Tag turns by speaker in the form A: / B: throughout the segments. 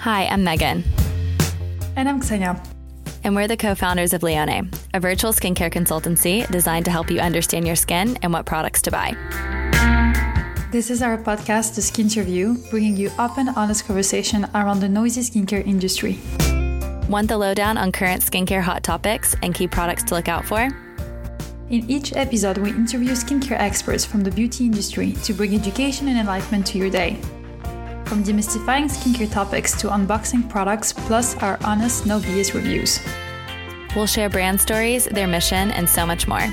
A: Hi, I'm Megan.
B: And I'm Ksenia.
A: And we're the co founders of Leone, a virtual skincare consultancy designed to help you understand your skin and what products to buy.
B: This is our podcast, The Skinterview, bringing you open, honest conversation around the noisy skincare industry.
A: Want the lowdown on current skincare hot topics and key products to look out for?
B: In each episode, we interview skincare experts from the beauty industry to bring education and enlightenment to your day. From demystifying skincare topics to unboxing products, plus our honest, no BS reviews.
A: We'll share brand stories, their mission, and so much more.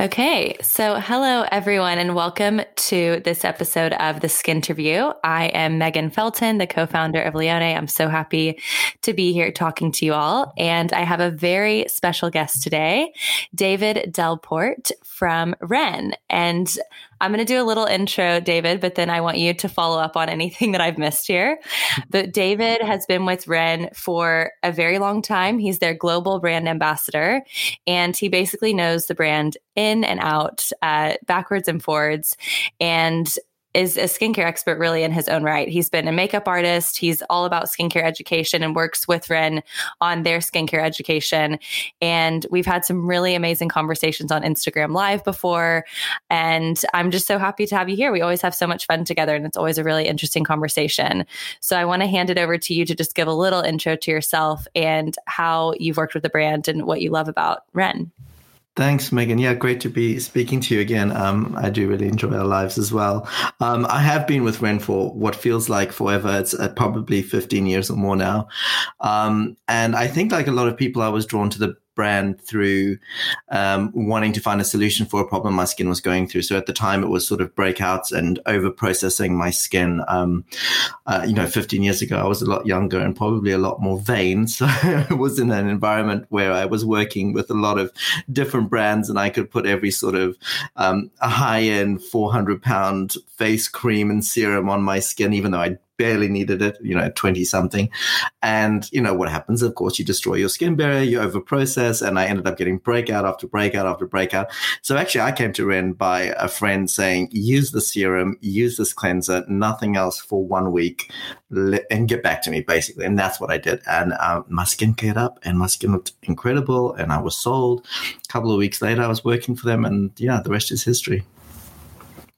A: Okay, so hello everyone, and welcome to this episode of the Skinterview. I am Megan Felton, the co-founder of Leone. I'm so happy to be here talking to you all, and I have a very special guest today, David Delport from Ren, and I'm going to do a little intro, David, but then I want you to follow up on anything that I've missed here. But David has been with Ren for a very long time. He's their global brand ambassador, and he basically knows the brand in and out, uh, backwards and forwards. And is a skincare expert really in his own right. He's been a makeup artist. He's all about skincare education and works with Ren on their skincare education. And we've had some really amazing conversations on Instagram Live before. And I'm just so happy to have you here. We always have so much fun together, and it's always a really interesting conversation. So I want to hand it over to you to just give a little intro to yourself and how you've worked with the brand and what you love about Ren.
C: Thanks, Megan. Yeah, great to be speaking to you again. Um, I do really enjoy our lives as well. Um, I have been with Ren for what feels like forever. It's uh, probably 15 years or more now. Um, and I think, like a lot of people, I was drawn to the brand through um, wanting to find a solution for a problem my skin was going through. So at the time, it was sort of breakouts and over processing my skin. Um, uh, you know, 15 years ago, I was a lot younger and probably a lot more vain. So I was in an environment where I was working with a lot of different brands and I could put every sort of um, high end 400 pound face cream and serum on my skin, even though I barely needed it, you know, 20 something. And, you know, what happens? Of course, you destroy your skin barrier, you over process. And I ended up getting breakout after breakout after breakout. So actually, I came to Ren by a friend saying, use the serum, use this cleanser, nothing else for one week and get back to me, basically. And that's what I did. And um, my skin cleared up and my skin looked incredible. And I was sold. A couple of weeks later, I was working for them. And yeah, the rest is history.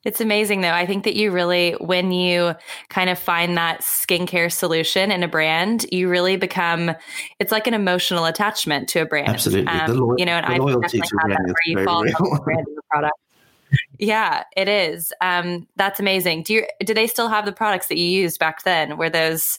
A: It's amazing though. I think that you really, when you kind of find that skincare solution in a brand, you really become, it's like an emotional attachment to a brand.
C: Absolutely. Um,
A: lo- you know, and I definitely have that where you fall in love with the brand and the product. Yeah, it is. Um, that's amazing. Do you, do they still have the products that you used back then? Were those,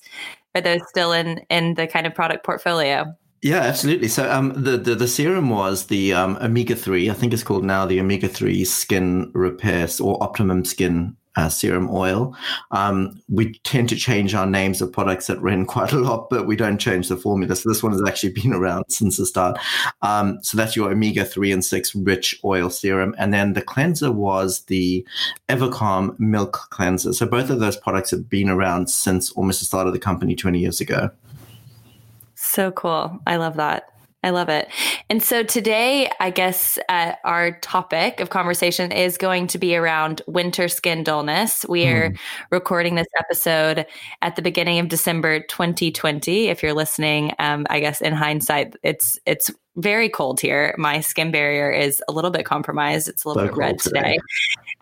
A: are those still in, in the kind of product portfolio?
C: Yeah, absolutely. So um, the, the, the serum was the um, omega three. I think it's called now the omega three skin repair or optimum skin uh, serum oil. Um, we tend to change our names of products at Ren quite a lot, but we don't change the formula. So this one has actually been around since the start. Um, so that's your omega three and six rich oil serum, and then the cleanser was the Evercalm milk cleanser. So both of those products have been around since almost the start of the company twenty years ago.
A: So cool. I love that. I love it. And so today, I guess uh, our topic of conversation is going to be around winter skin dullness. We are mm. recording this episode at the beginning of December 2020. If you're listening, um, I guess in hindsight, it's it's very cold here. My skin barrier is a little bit compromised. It's a little so bit red today. today.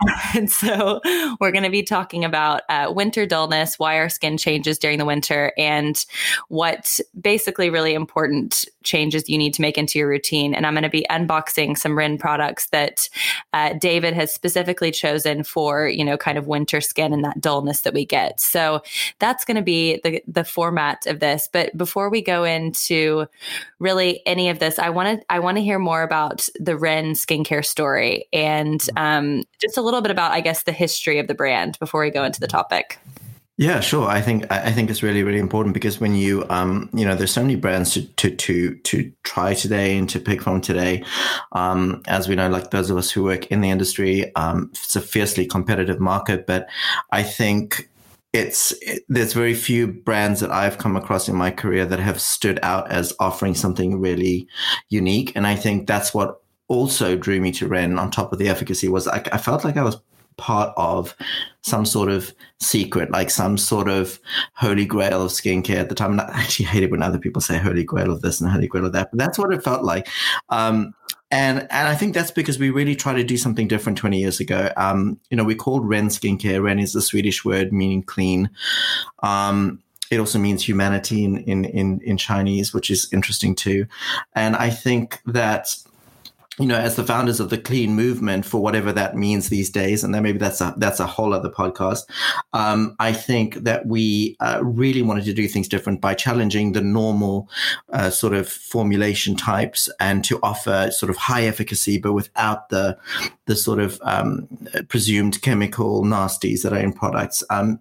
A: and so we're going to be talking about uh, winter dullness, why our skin changes during the winter, and what basically really important changes you need to make into your routine. And I'm going to be unboxing some Ren products that uh, David has specifically chosen for, you know, kind of winter skin and that dullness that we get. So that's going to be the, the format of this. But before we go into really any of this, I want to I want to hear more about the Ren skincare story and um, just a little bit about, I guess, the history of the brand before we go into the topic.
C: Yeah, sure. I think I think it's really really important because when you um you know there's so many brands to to to to try today and to pick from today, um as we know like those of us who work in the industry, um it's a fiercely competitive market. But I think it's it, there's very few brands that I've come across in my career that have stood out as offering something really unique, and I think that's what also drew me to Ren on top of the efficacy was I, I felt like I was part of some sort of secret, like some sort of holy grail of skincare at the time. And I actually hate it when other people say holy grail of this and holy grail of that, but that's what it felt like. Um, and and I think that's because we really tried to do something different 20 years ago. Um, you know, we called Ren skincare. Ren is the Swedish word meaning clean. Um, it also means humanity in, in, in, in Chinese, which is interesting too. And I think that you know, as the founders of the clean movement, for whatever that means these days, and then maybe that's a that's a whole other podcast. Um, I think that we uh, really wanted to do things different by challenging the normal uh, sort of formulation types and to offer sort of high efficacy, but without the the sort of um, presumed chemical nasties that are in products. Um,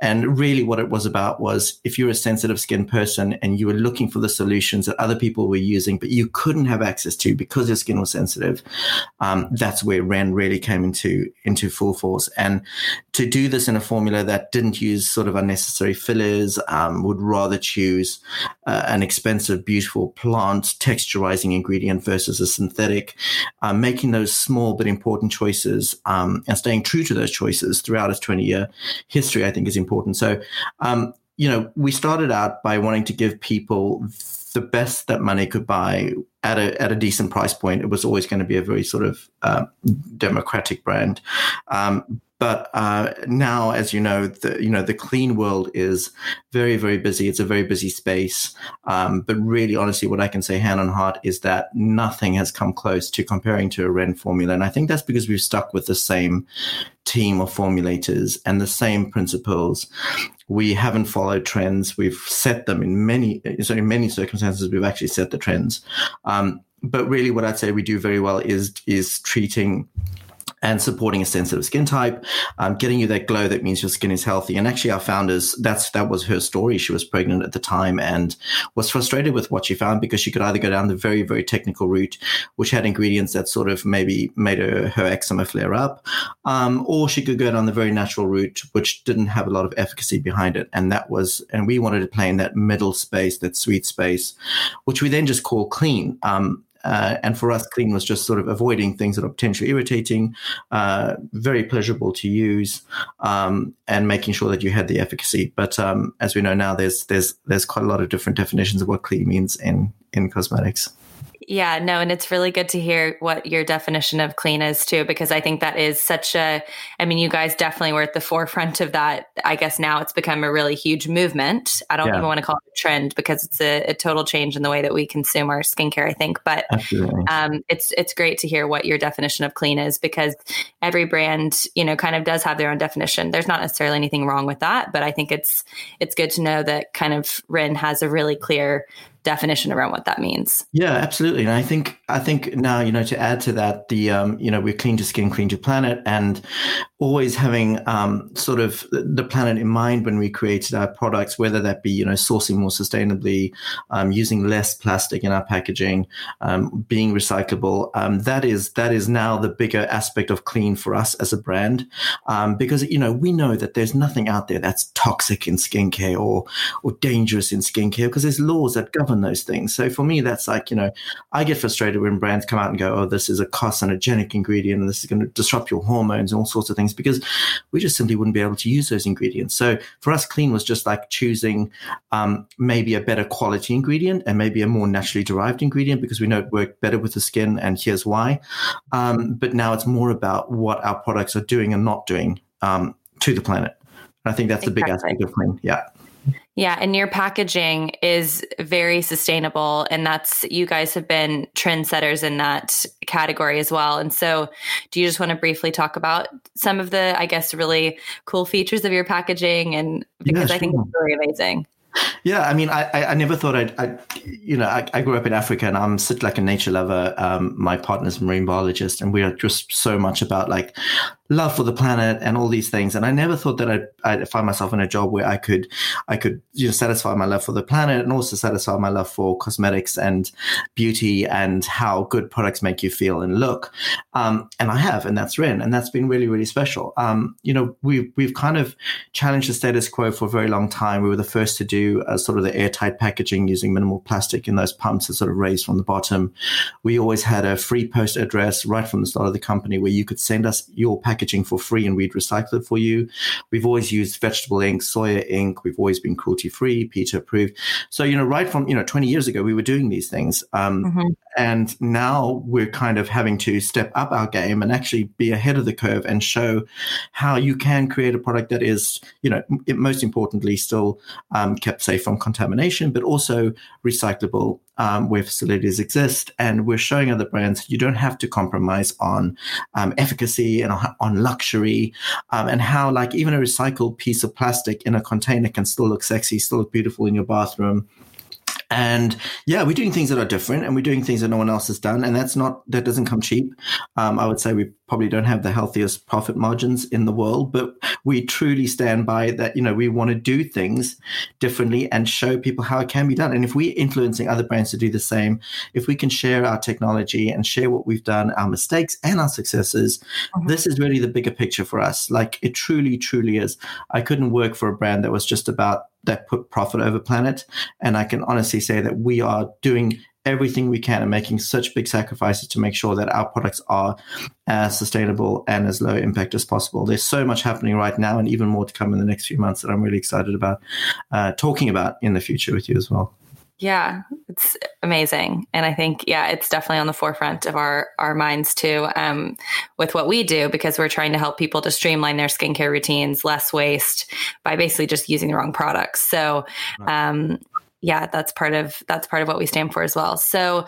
C: and really, what it was about was if you're a sensitive skin person and you were looking for the solutions that other people were using, but you couldn't have access to because your skin was sensitive, um, that's where Ren really came into into full force. And to do this in a formula that didn't use sort of unnecessary fillers, um, would rather choose uh, an expensive, beautiful plant texturizing ingredient versus a synthetic, uh, making those small but important important choices um, and staying true to those choices throughout its 20 year history, I think is important. So, um, you know, we started out by wanting to give people the best that money could buy at a at a decent price point. It was always going to be a very sort of uh, democratic brand. Um, but uh, now, as you know, the you know the clean world is very very busy. It's a very busy space. Um, but really, honestly, what I can say hand on heart is that nothing has come close to comparing to a Ren formula, and I think that's because we've stuck with the same team of formulators and the same principles. We haven't followed trends. We've set them in many, so in many circumstances, we've actually set the trends. Um, but really, what I'd say we do very well is is treating and supporting a sensitive skin type, um, getting you that glow that means your skin is healthy. And actually, our founders, that's that was her story. She was pregnant at the time and was frustrated with what she found because she could either go down the very very technical route, which had ingredients that sort of maybe made her, her eczema flare up, um, or she could go down the very natural route, which didn't have a lot of efficacy behind it. And that was, and we wanted to play in that middle space, that sweet space, which we then just call clean. Um, uh, and for us, clean was just sort of avoiding things that are potentially irritating, uh, very pleasurable to use, um, and making sure that you had the efficacy. But um, as we know now, there's there's there's quite a lot of different definitions of what clean means in in cosmetics.
A: Yeah, no, and it's really good to hear what your definition of clean is too, because I think that is such a, I mean, you guys definitely were at the forefront of that. I guess now it's become a really huge movement. I don't yeah. even want to call it a trend because it's a, a, total change in the way that we consume our skincare, I think. But um, it's it's great to hear what your definition of clean is because every brand, you know, kind of does have their own definition. There's not necessarily anything wrong with that, but I think it's it's good to know that kind of Ren has a really clear definition around what that means.
C: Yeah, absolutely. And I think I think now you know to add to that, the um, you know we're clean to skin, clean to planet, and always having um, sort of the planet in mind when we created our products, whether that be you know sourcing more sustainably, um, using less plastic in our packaging, um, being recyclable. Um, that is that is now the bigger aspect of clean for us as a brand, um, because you know we know that there's nothing out there that's toxic in skincare or or dangerous in skincare because there's laws that govern those things. So for me, that's like, you know, I get frustrated when brands come out and go, oh, this is a carcinogenic ingredient and this is going to disrupt your hormones and all sorts of things because we just simply wouldn't be able to use those ingredients. So for us, clean was just like choosing um, maybe a better quality ingredient and maybe a more naturally derived ingredient because we know it worked better with the skin and here's why. Um, but now it's more about what our products are doing and not doing um, to the planet. And I think that's exactly. the big aspect of clean. Yeah.
A: Yeah, and your packaging is very sustainable, and that's you guys have been trendsetters in that category as well. And so, do you just want to briefly talk about some of the, I guess, really cool features of your packaging? And because yeah, I think it's really amazing.
C: Yeah, I mean, I, I never thought I'd, I, you know, I, I, grew up in Africa and I'm such like a nature lover. Um, my partner's a marine biologist and we are just so much about like love for the planet and all these things. And I never thought that I'd, I'd, find myself in a job where I could, I could, you know, satisfy my love for the planet and also satisfy my love for cosmetics and beauty and how good products make you feel and look. Um, and I have, and that's Ren, and that's been really, really special. Um, you know, we've, we've kind of challenged the status quo for a very long time. We were the first to do sort of the airtight packaging using minimal plastic in those pumps that sort of raised from the bottom. We always had a free post address right from the start of the company where you could send us your package packaging for free and we'd recycle it for you. We've always used vegetable ink, soya ink. We've always been cruelty free, PETA approved. So, you know, right from, you know, 20 years ago, we were doing these things. Um, mm-hmm. And now we're kind of having to step up our game and actually be ahead of the curve and show how you can create a product that is, you know, most importantly, still um, kept safe from contamination, but also recyclable um, where facilities exist. And we're showing other brands you don't have to compromise on um, efficacy and on luxury um, and how, like, even a recycled piece of plastic in a container can still look sexy, still look beautiful in your bathroom. And yeah, we're doing things that are different and we're doing things that no one else has done. And that's not, that doesn't come cheap. Um, I would say we probably don't have the healthiest profit margins in the world, but we truly stand by that. You know, we want to do things differently and show people how it can be done. And if we're influencing other brands to do the same, if we can share our technology and share what we've done, our mistakes and our successes, mm-hmm. this is really the bigger picture for us. Like it truly, truly is. I couldn't work for a brand that was just about that put profit over planet. And I can honestly say that we are doing everything we can and making such big sacrifices to make sure that our products are as sustainable and as low impact as possible. There's so much happening right now and even more to come in the next few months that I'm really excited about uh, talking about in the future with you as well.
A: Yeah, it's amazing, and I think yeah, it's definitely on the forefront of our our minds too, um, with what we do because we're trying to help people to streamline their skincare routines, less waste by basically just using the wrong products. So, um, yeah, that's part of that's part of what we stand for as well. So,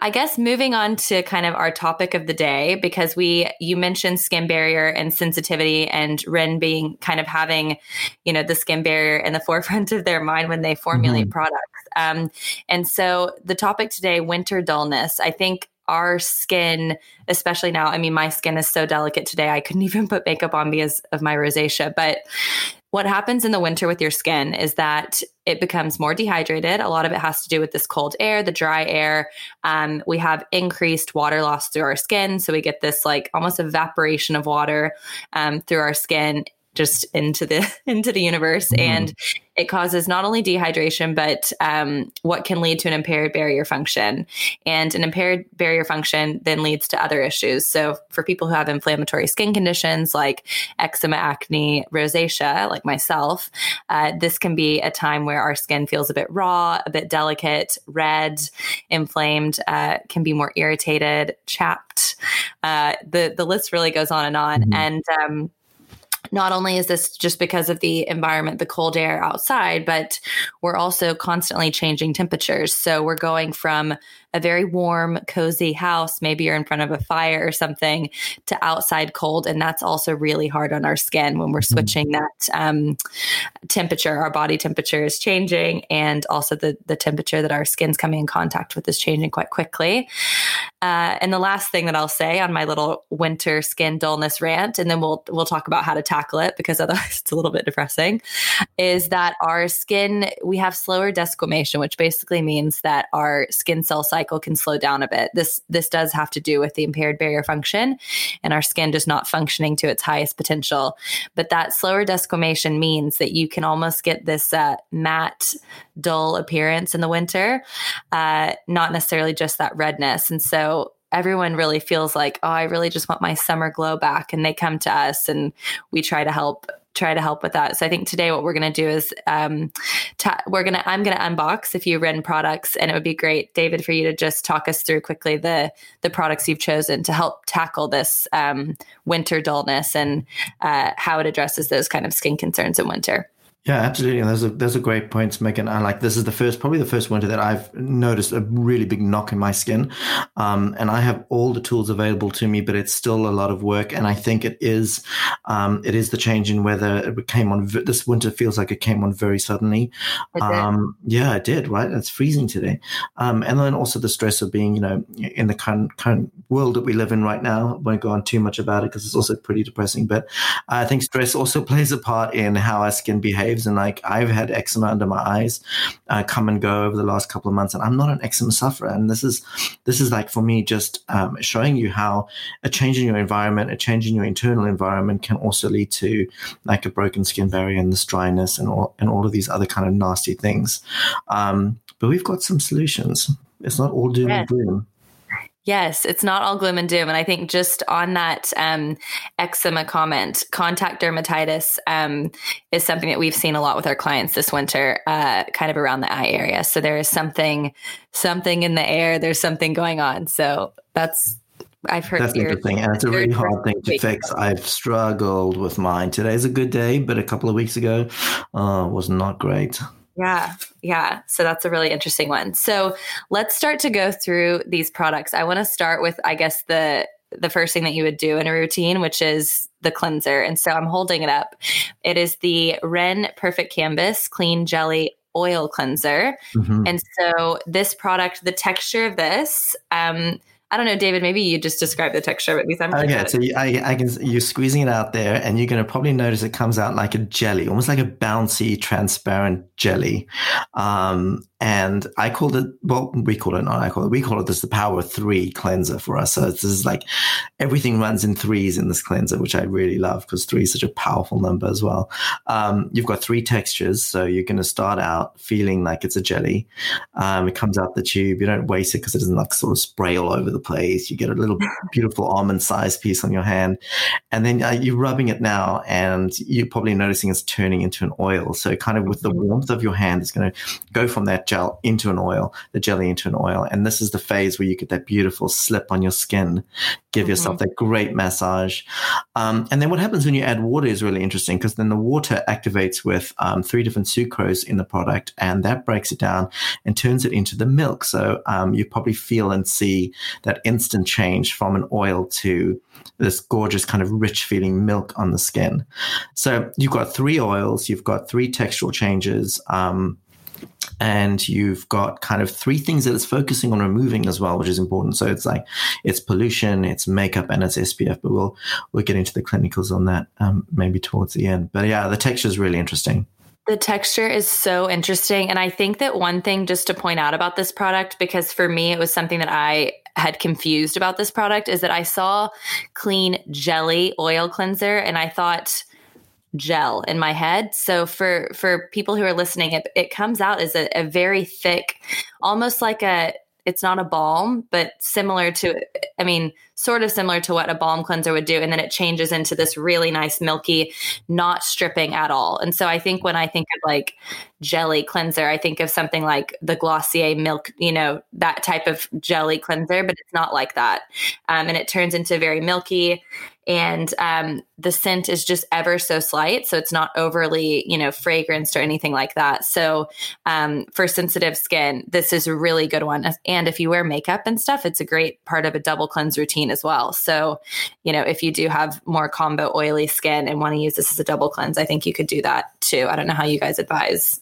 A: I guess moving on to kind of our topic of the day because we you mentioned skin barrier and sensitivity and Ren being kind of having, you know, the skin barrier in the forefront of their mind when they formulate mm-hmm. products. Um, and so the topic today, winter dullness. I think our skin, especially now, I mean, my skin is so delicate today. I couldn't even put makeup on because of my rosacea, but what happens in the winter with your skin is that it becomes more dehydrated. A lot of it has to do with this cold air, the dry air. Um, we have increased water loss through our skin. So we get this like almost evaporation of water um, through our skin just into the into the universe. Mm-hmm. and it causes not only dehydration but um, what can lead to an impaired barrier function. And an impaired barrier function then leads to other issues. So for people who have inflammatory skin conditions like eczema acne rosacea like myself uh, this can be a time where our skin feels a bit raw a bit delicate red inflamed uh, can be more irritated chapped. Uh, the the list really goes on and on. Mm-hmm. and um, not only is this just because of the environment, the cold air outside, but we're also constantly changing temperatures. So we're going from a very warm, cozy house, maybe you're in front of a fire or something, to outside cold. And that's also really hard on our skin when we're mm-hmm. switching that um, temperature. Our body temperature is changing, and also the, the temperature that our skin's coming in contact with is changing quite quickly. Uh, and the last thing that I'll say on my little winter skin dullness rant, and then we'll we'll talk about how to tackle it because otherwise it's a little bit depressing, is that our skin we have slower desquamation, which basically means that our skin cell cycle cycle can slow down a bit. This this does have to do with the impaired barrier function and our skin just not functioning to its highest potential. But that slower desquamation means that you can almost get this uh, matte, dull appearance in the winter, uh, not necessarily just that redness. And so everyone really feels like, oh, I really just want my summer glow back. And they come to us and we try to help try to help with that. So I think today what we're going to do is um, we're going to I'm going to unbox a few Ren products, and it would be great, David, for you to just talk us through quickly the the products you've chosen to help tackle this um, winter dullness and uh, how it addresses those kind of skin concerns in winter.
C: Yeah, absolutely. And those are those are great points, Megan. And like this is the first, probably the first winter that I've noticed a really big knock in my skin. Um, and I have all the tools available to me, but it's still a lot of work. And I think it is, um, it is the change in weather. It came on this winter feels like it came on very suddenly. Um, yeah, it did. Right, it's freezing today. Um, and then also the stress of being, you know, in the current current world that we live in right now. I won't go on too much about it because it's also pretty depressing. But I think stress also plays a part in how our skin behaves and like I've had eczema under my eyes uh, come and go over the last couple of months, and I'm not an eczema sufferer. And this is this is like for me just um, showing you how a change in your environment, a change in your internal environment, can also lead to like a broken skin barrier and this dryness and all and all of these other kind of nasty things. Um, but we've got some solutions. It's not all doom and gloom.
A: Yes, it's not all gloom and doom. And I think just on that um, eczema comment, contact dermatitis um, is something that we've seen a lot with our clients this winter, uh, kind of around the eye area. So there is something, something in the air. There's something going on. So that's I've heard
C: that's interesting, and it's a really hard thing to fix. I've struggled with mine. Today's a good day, but a couple of weeks ago uh, was not great.
A: Yeah, yeah. So that's a really interesting one. So let's start to go through these products. I want to start with, I guess, the the first thing that you would do in a routine, which is the cleanser. And so I'm holding it up. It is the Ren Perfect Canvas Clean Jelly Oil Cleanser. Mm-hmm. And so this product, the texture of this, um, I don't know, David. Maybe you just describe the texture of it because I'm.
C: Okay, so you, I, I can. You're squeezing it out there, and you're going to probably notice it comes out like a jelly, almost like a bouncy, transparent jelly. Um, and I called it, well, we call it not I call it, we call it this the power three cleanser for us. So this is like everything runs in threes in this cleanser, which I really love because three is such a powerful number as well. Um, you've got three textures. So you're going to start out feeling like it's a jelly. Um, it comes out the tube. You don't waste it because it doesn't like sort of spray all over the place. You get a little beautiful almond sized piece on your hand. And then uh, you're rubbing it now and you're probably noticing it's turning into an oil. So kind of with the warmth of your hand, it's going to go from that gel into an oil, the jelly into an oil. And this is the phase where you get that beautiful slip on your skin, give mm-hmm. yourself that great massage. Um, and then what happens when you add water is really interesting because then the water activates with um, three different sucrose in the product and that breaks it down and turns it into the milk. So um, you probably feel and see that instant change from an oil to this gorgeous kind of rich feeling milk on the skin. So you've got three oils, you've got three textural changes. Um, and you've got kind of three things that it's focusing on removing as well, which is important. So it's like it's pollution, it's makeup, and it's SPF. But we'll we'll get into the clinicals on that um, maybe towards the end. But yeah, the texture is really interesting.
A: The texture is so interesting. And I think that one thing just to point out about this product, because for me, it was something that I had confused about this product, is that I saw clean jelly oil cleanser and I thought, gel in my head. So for for people who are listening, it, it comes out as a, a very thick, almost like a it's not a balm, but similar to, I mean, sort of similar to what a balm cleanser would do. And then it changes into this really nice, milky, not stripping at all. And so I think when I think of like jelly cleanser, I think of something like the Glossier milk, you know, that type of jelly cleanser, but it's not like that. Um, and it turns into very milky and um, the scent is just ever so slight so it's not overly you know fragranced or anything like that so um, for sensitive skin this is a really good one and if you wear makeup and stuff it's a great part of a double cleanse routine as well. So you know if you do have more combo oily skin and want to use this as a double cleanse i think you could do that too. I don't know how you guys advise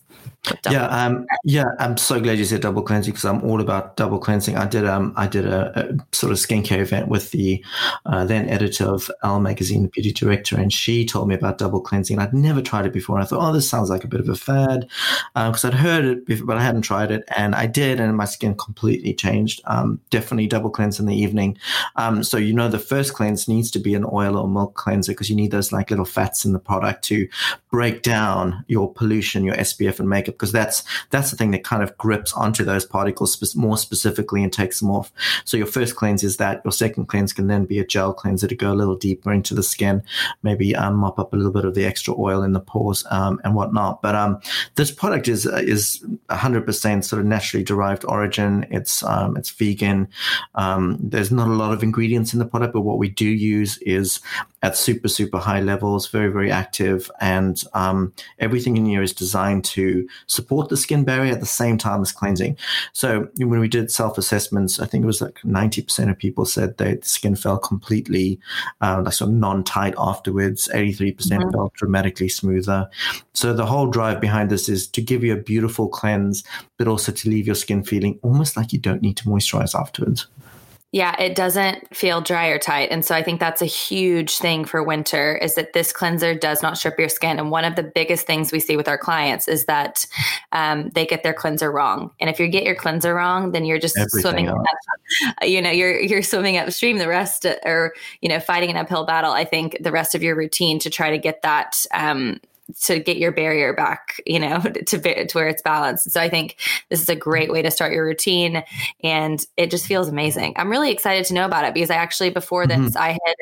C: yeah, um, yeah, I'm so glad you said double cleansing because I'm all about double cleansing. I did um, I did a, a sort of skincare event with the uh, then editor of Elle magazine, the beauty director, and she told me about double cleansing. I'd never tried it before. And I thought, oh, this sounds like a bit of a fad because um, I'd heard it before, but I hadn't tried it, and I did, and my skin completely changed. Um, definitely double cleanse in the evening. Um, so you know, the first cleanse needs to be an oil or milk cleanser because you need those like little fats in the product to break down your pollution, your SPF and makeup because that's that's the thing that kind of grips onto those particles spe- more specifically and takes them off. So your first cleanse is that. Your second cleanse can then be a gel cleanser to go a little deeper into the skin, maybe um, mop up a little bit of the extra oil in the pores um, and whatnot. But um, this product is is 100% sort of naturally derived origin. It's um, it's vegan. Um, there's not a lot of ingredients in the product, but what we do use is at super super high levels, very very active, and um, everything in here is designed to support the skin barrier at the same time as cleansing. So when we did self assessments, I think it was like 90% of people said that the skin felt completely uh, like sort of non tight afterwards. 83% mm hmm felt dramatically smoother. So the whole drive behind this is to give you a beautiful cleanse, but also to leave your skin feeling almost like you don't need to moisturize afterwards.
A: Yeah, it doesn't feel dry or tight. And so I think that's a huge thing for winter is that this cleanser does not strip your skin. And one of the biggest things we see with our clients is that um, they get their cleanser wrong. And if you get your cleanser wrong, then you're just Everything swimming, up, you know, you're, you're swimming upstream the rest or, you know, fighting an uphill battle. I think the rest of your routine to try to get that, um, to get your barrier back, you know, to, to where it's balanced. So I think this is a great way to start your routine and it just feels amazing. I'm really excited to know about it because I actually, before this, mm-hmm. I had,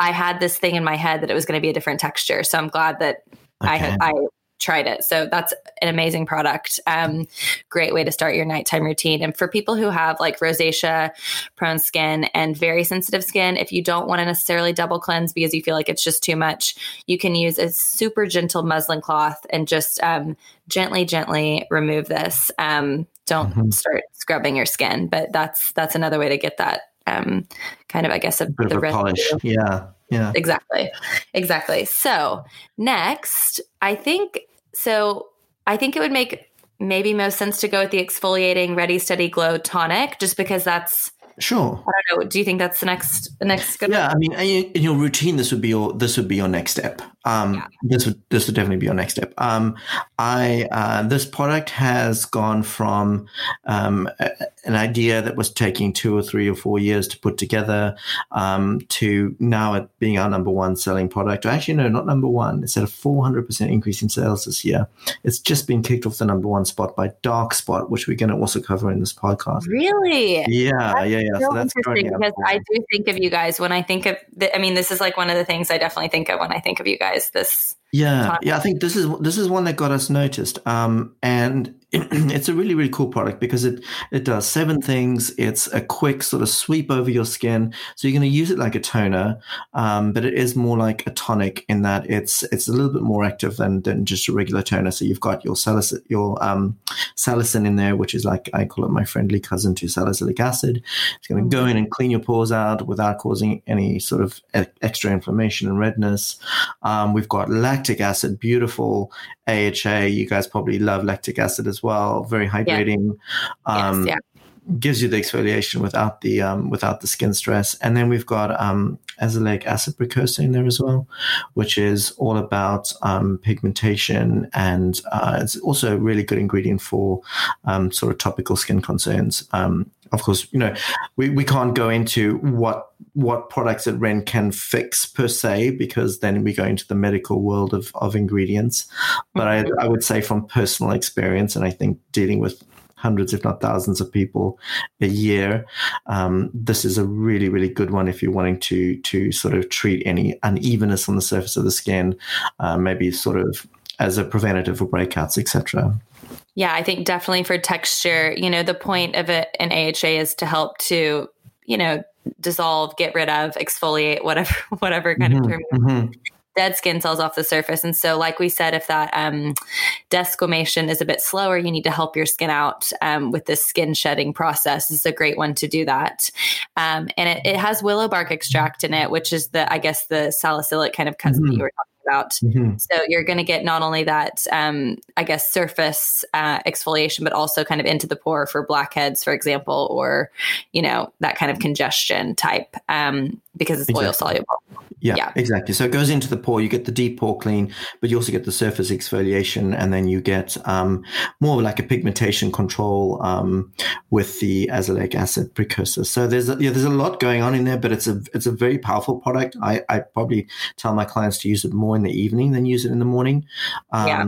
A: I had this thing in my head that it was going to be a different texture. So I'm glad that okay. I had, I tried it. So that's an amazing product. Um, great way to start your nighttime routine. And for people who have like rosacea prone skin and very sensitive skin, if you don't want to necessarily double cleanse because you feel like it's just too much, you can use a super gentle muslin cloth and just um, gently, gently remove this. Um, don't mm-hmm. start scrubbing your skin, but that's that's another way to get that um, kind of, I guess, a, bit of
C: a the polish. Yeah. Yeah.
A: Exactly. Exactly. So, next, I think so I think it would make maybe most sense to go with the exfoliating ready steady glow tonic just because that's
C: Sure.
A: I don't know. Do you think that's the next the next good?
C: Yeah, one? I mean, in your routine, this would be your this would be your next step. Um, yeah. This would this would definitely be your next step. Um, I uh, this product has gone from um, a, an idea that was taking two or three or four years to put together um, to now it being our number one selling product. Actually, no, not number one. It's at a four hundred percent increase in sales this year. It's just been kicked off the number one spot by Dark Spot, which we're going to also cover in this podcast.
A: Really?
C: Yeah, that's yeah, yeah.
A: So that's interesting because I do think of you guys when I think of. The, I mean, this is like one of the things I definitely think of when I think of you guys guys this
C: yeah yeah i think this is this is one that got us noticed um and it's a really really cool product because it it does seven things. It's a quick sort of sweep over your skin. So you're going to use it like a toner um, but it is more like a tonic in that it's it's a little bit more active than, than just a regular toner. So you've got your salicin your um, salicin in there which is like i call it my friendly cousin to salicylic acid. It's going to go in and clean your pores out without causing any sort of extra inflammation and redness. Um, we've got lactic acid beautiful AHA. You guys probably love lactic acid as well. Very hydrating. Yeah. Um, yes, yeah. Gives you the exfoliation without the um, without the skin stress, and then we've got um, azelaic acid precursor in there as well, which is all about um, pigmentation, and uh, it's also a really good ingredient for um, sort of topical skin concerns. Of course, you know, we, we can't go into what what products that Ren can fix per se, because then we go into the medical world of, of ingredients. But I, I would say from personal experience, and I think dealing with hundreds, if not thousands, of people a year. Um, this is a really, really good one if you're wanting to to sort of treat any unevenness on the surface of the skin, uh, maybe sort of as a preventative for breakouts, etc.
A: Yeah, I think definitely for texture, you know, the point of it an AHA is to help to, you know, dissolve, get rid of, exfoliate, whatever, whatever kind mm-hmm, of term. Mm-hmm. Dead skin cells off the surface. And so, like we said, if that um, desquamation is a bit slower, you need to help your skin out um, with this skin shedding process. Is a great one to do that. Um, and it, it, has willow bark extract in it, which is the, I guess, the salicylic kind of cousin mm-hmm. that you were talking about. Mm-hmm. So you're going to get not only that, um, I guess, surface uh, exfoliation, but also kind of into the pore for blackheads, for example, or, you know, that kind of congestion type um, because it's exactly. oil soluble.
C: Yeah, yeah, exactly. So it goes into the pore. You get the deep pore clean, but you also get the surface exfoliation, and then you get um, more like a pigmentation control um, with the azelaic acid precursor. So there's a, yeah, there's a lot going on in there, but it's a it's a very powerful product. I, I probably tell my clients to use it more in the evening than use it in the morning. Um, yeah.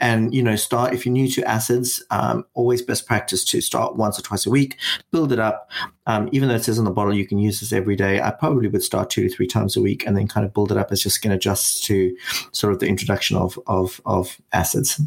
C: And you know, start if you're new to acids. Um, always best practice to start once or twice a week, build it up. Um, even though it says on the bottle you can use this every day, I probably would start two to three times a week and then kind of build it up as your skin adjusts to sort of the introduction of of, of acids.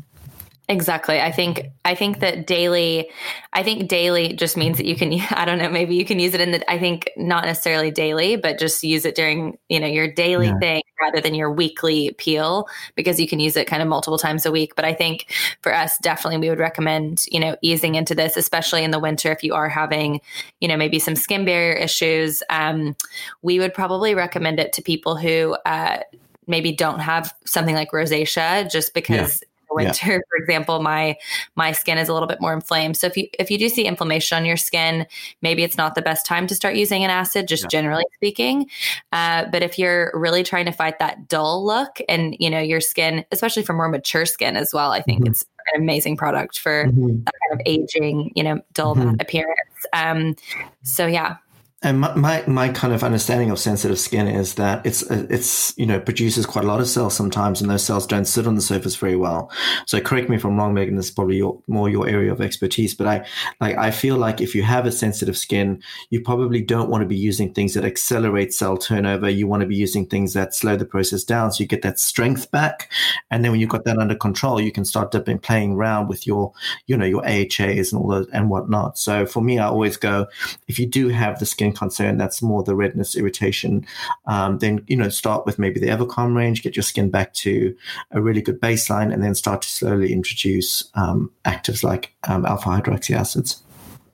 A: Exactly. I think I think that daily I think daily just means that you can I don't know, maybe you can use it in the I think not necessarily daily, but just use it during, you know, your daily yeah. thing rather than your weekly peel because you can use it kind of multiple times a week. But I think for us definitely we would recommend, you know, easing into this, especially in the winter if you are having, you know, maybe some skin barrier issues. Um, we would probably recommend it to people who uh, maybe don't have something like rosacea just because yeah winter yeah. for example my my skin is a little bit more inflamed so if you if you do see inflammation on your skin maybe it's not the best time to start using an acid just yeah. generally speaking uh, but if you're really trying to fight that dull look and you know your skin especially for more mature skin as well i think mm-hmm. it's an amazing product for mm-hmm. that kind of aging you know dull mm-hmm. appearance um, so yeah
C: and my, my, my kind of understanding of sensitive skin is that it's it's you know produces quite a lot of cells sometimes, and those cells don't sit on the surface very well. So correct me if I'm wrong, Megan. This is probably your, more your area of expertise, but I like I feel like if you have a sensitive skin, you probably don't want to be using things that accelerate cell turnover. You want to be using things that slow the process down, so you get that strength back. And then when you've got that under control, you can start dipping, playing around with your you know your AHAs and all those and whatnot. So for me, I always go if you do have the skin concern, that's more the redness, irritation, um, then, you know, start with maybe the Evercalm range, get your skin back to a really good baseline, and then start to slowly introduce um, actives like um, alpha hydroxy acids.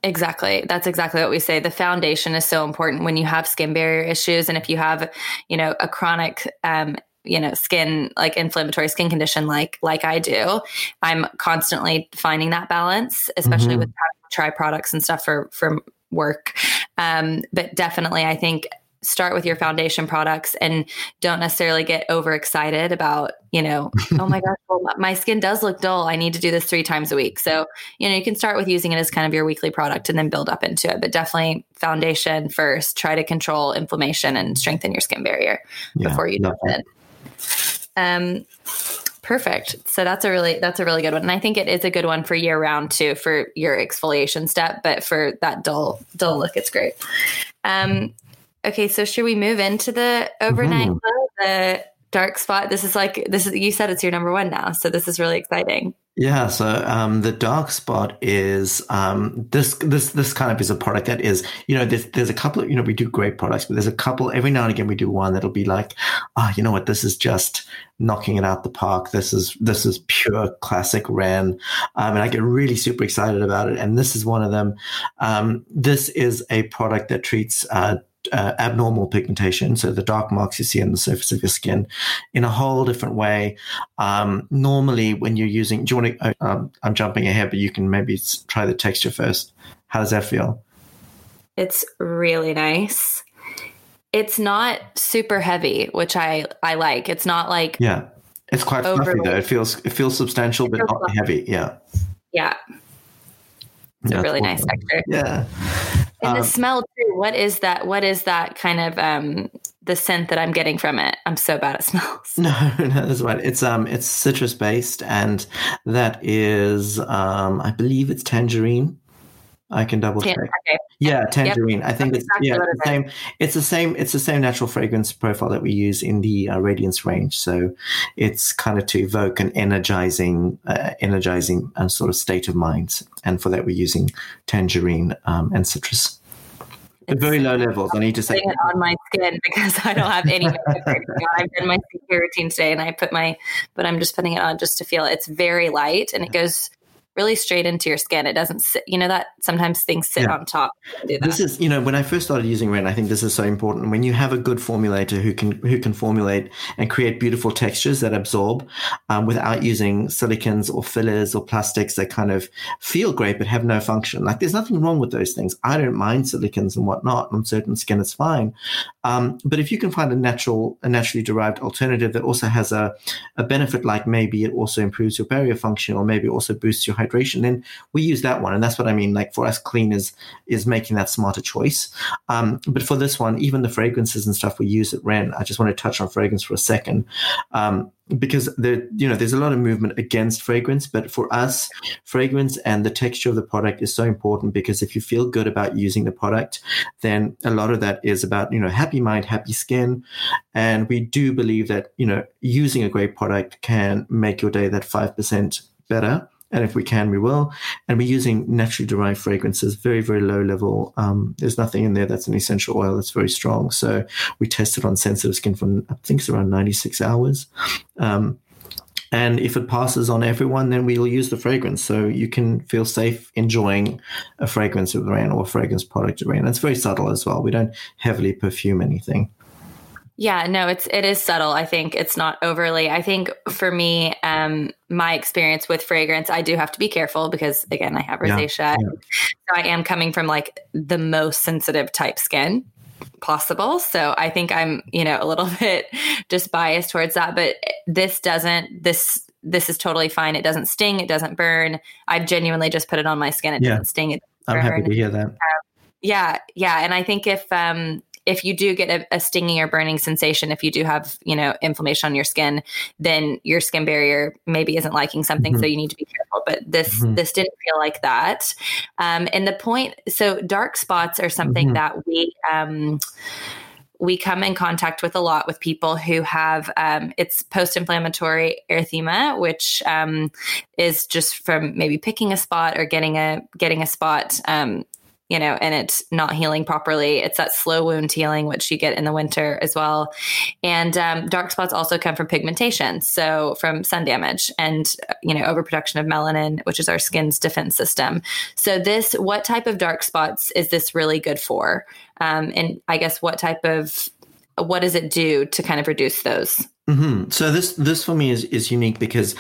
A: Exactly. That's exactly what we say. The foundation is so important when you have skin barrier issues. And if you have, you know, a chronic, um, you know, skin like inflammatory skin condition like like I do, I'm constantly finding that balance, especially mm-hmm. with try products and stuff for for work. Um, but definitely, I think start with your foundation products and don't necessarily get overexcited about, you know, oh my gosh, well, my skin does look dull. I need to do this three times a week. So, you know, you can start with using it as kind of your weekly product and then build up into it. But definitely foundation first, try to control inflammation and strengthen your skin barrier yeah, before you jump in. Um, Perfect. So that's a really that's a really good one, and I think it is a good one for year round too for your exfoliation step. But for that dull dull look, it's great. Um, okay, so should we move into the overnight mm-hmm. the dark spot? This is like this is you said it's your number one now, so this is really exciting.
C: Yeah, so um, the dark spot is um, this this this kind of is a product that is you know there's there's a couple of you know we do great products, but there's a couple every now and again we do one that'll be like ah oh, you know what this is just knocking it out the park. This is this is pure classic Ren um, and I get really super excited about it. And this is one of them. Um, this is a product that treats uh, uh, abnormal pigmentation, so the dark marks you see on the surface of your skin, in a whole different way. Um, normally, when you're using, do you want to? Uh, um, I'm jumping ahead, but you can maybe try the texture first. How does that feel?
A: It's really nice. It's not super heavy, which I I like. It's not like
C: yeah, it's quite fluffy though. It feels it feels substantial, it but not fluffy. heavy. Yeah,
A: yeah. It's yeah, a really nice texture.
C: Yeah.
A: And um, the smell too. What is that? What is that kind of um the scent that I'm getting from it? I'm so bad at smells.
C: No, no, that's right. It's um it's citrus based and that is um I believe it's tangerine. I can double check. Okay. Yeah, tangerine. Yep. I think That's it's exactly yeah, it's the same. It's the same. It's the same natural fragrance profile that we use in the uh, Radiance range. So it's kind of to evoke an energizing, uh, energizing uh, sort of state of mind. And for that, we're using tangerine um, and citrus. At very low levels. I need to say
A: it on my skin because I don't have any. I've done my skincare routine today, and I put my, but I'm just putting it on just to feel it. It's very light, and it goes really straight into your skin. It doesn't sit, you know, that sometimes things sit yeah. on top.
C: This is, you know, when I first started using Ren, I think this is so important. When you have a good formulator who can, who can formulate and create beautiful textures that absorb um, without using silicons or fillers or plastics that kind of feel great but have no function. Like there's nothing wrong with those things. I don't mind silicons and whatnot. On certain skin, it's fine. Um, but if you can find a natural, a naturally derived alternative that also has a, a benefit, like maybe it also improves your barrier function or maybe also boosts your hydration, then we use that one. And that's what I mean. Like for us, clean is, is making that smarter choice. Um, but for this one, even the fragrances and stuff we use at Ren, I just want to touch on fragrance for a second. Um, because there, you know, there's a lot of movement against fragrance, but for us, fragrance and the texture of the product is so important because if you feel good about using the product, then a lot of that is about, you know, happy mind, happy skin. And we do believe that, you know, using a great product can make your day that 5% better and if we can, we will. And we're using naturally derived fragrances, very, very low level. Um, there's nothing in there that's an essential oil that's very strong. So we tested on sensitive skin for, I think it's around 96 hours. Um, and if it passes on everyone, then we'll use the fragrance. So you can feel safe enjoying a fragrance of Ren or a fragrance product of Ren. It's very subtle as well. We don't heavily perfume anything.
A: Yeah, no, it's it is subtle. I think it's not overly. I think for me, um, my experience with fragrance, I do have to be careful because again, I have rosacea. Yeah, yeah. So I am coming from like the most sensitive type skin possible. So I think I'm, you know, a little bit just biased towards that. But this doesn't this this is totally fine. It doesn't sting. It doesn't burn. I've genuinely just put it on my skin. It yeah. doesn't sting. It
C: doesn't I'm happy to hear that. Um,
A: Yeah, yeah, and I think if um if you do get a, a, stinging or burning sensation, if you do have, you know, inflammation on your skin, then your skin barrier maybe isn't liking something. Mm-hmm. So you need to be careful. But this, mm-hmm. this didn't feel like that. Um, and the point, so dark spots are something mm-hmm. that we, um, we come in contact with a lot with people who have um, it's post-inflammatory erythema, which um, is just from maybe picking a spot or getting a getting a spot um, you know, and it's not healing properly. It's that slow wound healing, which you get in the winter as well. And um, dark spots also come from pigmentation, so from sun damage and, you know, overproduction of melanin, which is our skin's defense system. So, this, what type of dark spots is this really good for? Um, and I guess what type of, what does it do to kind of reduce those?
C: Mm-hmm. So this this for me is is unique because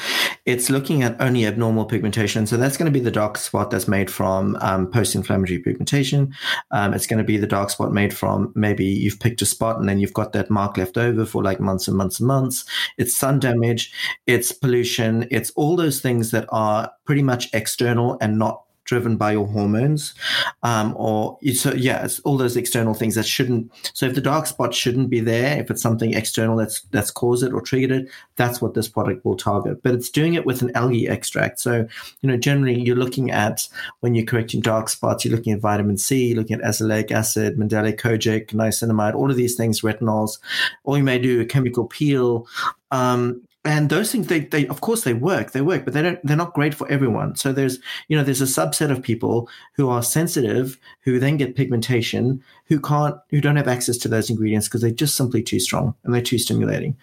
C: it's looking at only abnormal pigmentation. So that's going to be the dark spot that's made from um, post-inflammatory pigmentation. Um, it's going to be the dark spot made from maybe you've picked a spot and then you've got that mark left over for like months and months and months. It's sun damage. It's pollution. It's all those things that are pretty much external and not driven by your hormones, um, or so yeah, it's all those external things that shouldn't. So if the dark spot shouldn't be there, if it's something external that's that's caused it or triggered it, that's what this product will target. But it's doing it with an algae extract. So you know, generally you're looking at when you're correcting dark spots, you're looking at vitamin C, looking at azelaic acid, mandelic kojic, niacinamide, all of these things, retinols, or you may do a chemical peel. Um, and those things they, they of course they work they work but they don't they're not great for everyone. So there's you know there's a subset of people who are sensitive who then get pigmentation who can't who don't have access to those ingredients because they're just simply too strong and they're too stimulating.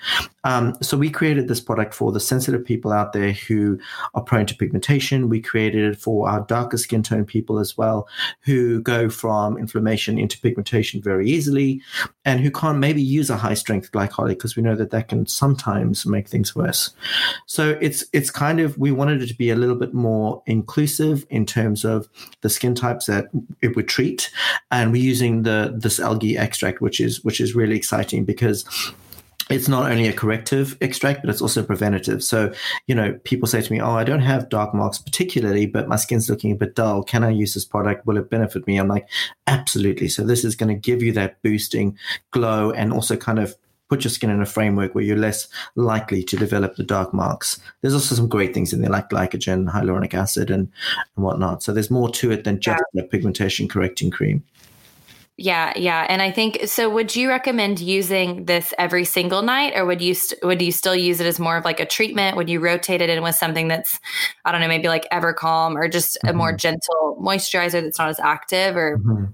C: Um, so we created this product for the sensitive people out there who are prone to pigmentation. We created it for our darker skin tone people as well who go from inflammation into pigmentation very easily and who can't maybe use a high strength glycolic because we know that that can sometimes make things worse so it's it's kind of we wanted it to be a little bit more inclusive in terms of the skin types that it would treat and we're using the this algae extract, which is which is really exciting because it's not only a corrective extract, but it's also preventative. So, you know, people say to me, Oh, I don't have dark marks particularly, but my skin's looking a bit dull. Can I use this product? Will it benefit me? I'm like, absolutely. So this is going to give you that boosting glow and also kind of put your skin in a framework where you're less likely to develop the dark marks. There's also some great things in there like glycogen, hyaluronic acid, and, and whatnot. So there's more to it than just yeah. a pigmentation correcting cream.
A: Yeah, yeah, and I think so. Would you recommend using this every single night, or would you st- would you still use it as more of like a treatment? Would you rotate it in with something that's I don't know, maybe like Evercalm or just a mm-hmm. more gentle moisturizer that's not as active, or mm-hmm.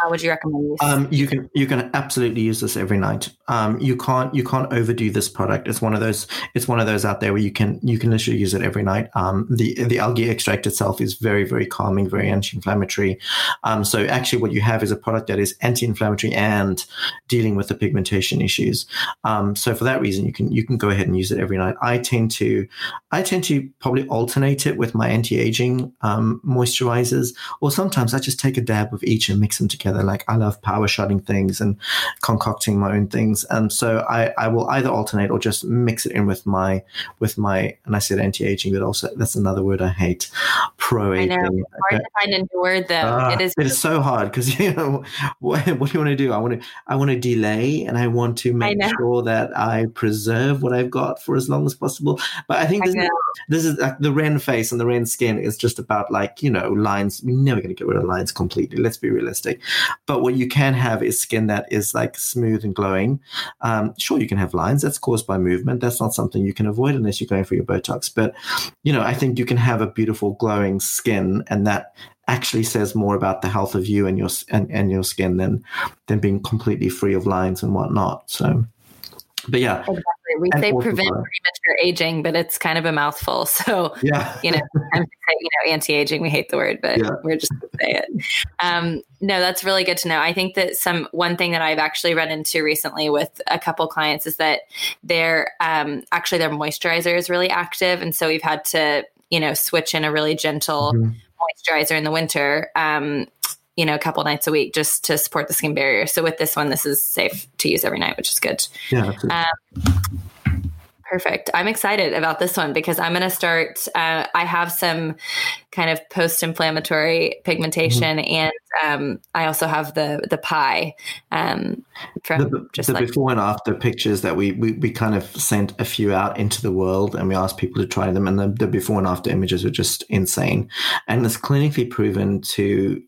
A: How would you recommend use?
C: Um, you can you can absolutely use this every night. Um, you can't you can't overdo this product. It's one of those it's one of those out there where you can you can literally use it every night. Um, the the algae extract itself is very very calming, very anti-inflammatory. Um, so actually, what you have is a product that is anti-inflammatory and dealing with the pigmentation issues. Um, so for that reason, you can you can go ahead and use it every night. I tend to I tend to probably alternate it with my anti-aging um, moisturizers, or sometimes I just take a dab of each and mix them together together. Like I love power shotting things and concocting my own things. And so I, I will either alternate or just mix it in with my, with my, and I said anti-aging, but also that's another word I hate. Pro. I know.
A: Hard to find a new word though. Uh,
C: it is. It is so hard because, you know, what, what do you want to do? I want to, I want to delay and I want to make sure that I preserve what I've got for as long as possible. But I think this, I is, this is like the Ren face and the Ren skin is just about like, you know, lines. We're never going to get rid of lines completely. Let's be realistic. But what you can have is skin that is like smooth and glowing. Um, sure, you can have lines. That's caused by movement. That's not something you can avoid unless you're going for your Botox. But, you know, I think you can have a beautiful glowing skin and that actually says more about the health of you and your and, and your skin than than being completely free of lines and whatnot. So but yeah,
A: exactly. We say prevent premature aging, but it's kind of a mouthful. So yeah, you know, say, you know, anti-aging. We hate the word, but yeah. we're just to say it. Um, no, that's really good to know. I think that some one thing that I've actually run into recently with a couple clients is that their um, actually their moisturizer is really active, and so we've had to you know switch in a really gentle mm-hmm. moisturizer in the winter. Um, you know, a couple nights a week just to support the skin barrier. So with this one, this is safe to use every night, which is good. Yeah. Perfect. I'm excited about this one because I'm going to start. Uh, I have some kind of post-inflammatory pigmentation, mm-hmm. and um, I also have the the pie um, from
C: the,
A: just
C: the
A: like
C: before and after pictures that we, we we kind of sent a few out into the world, and we asked people to try them, and the, the before and after images were just insane, and it's clinically proven to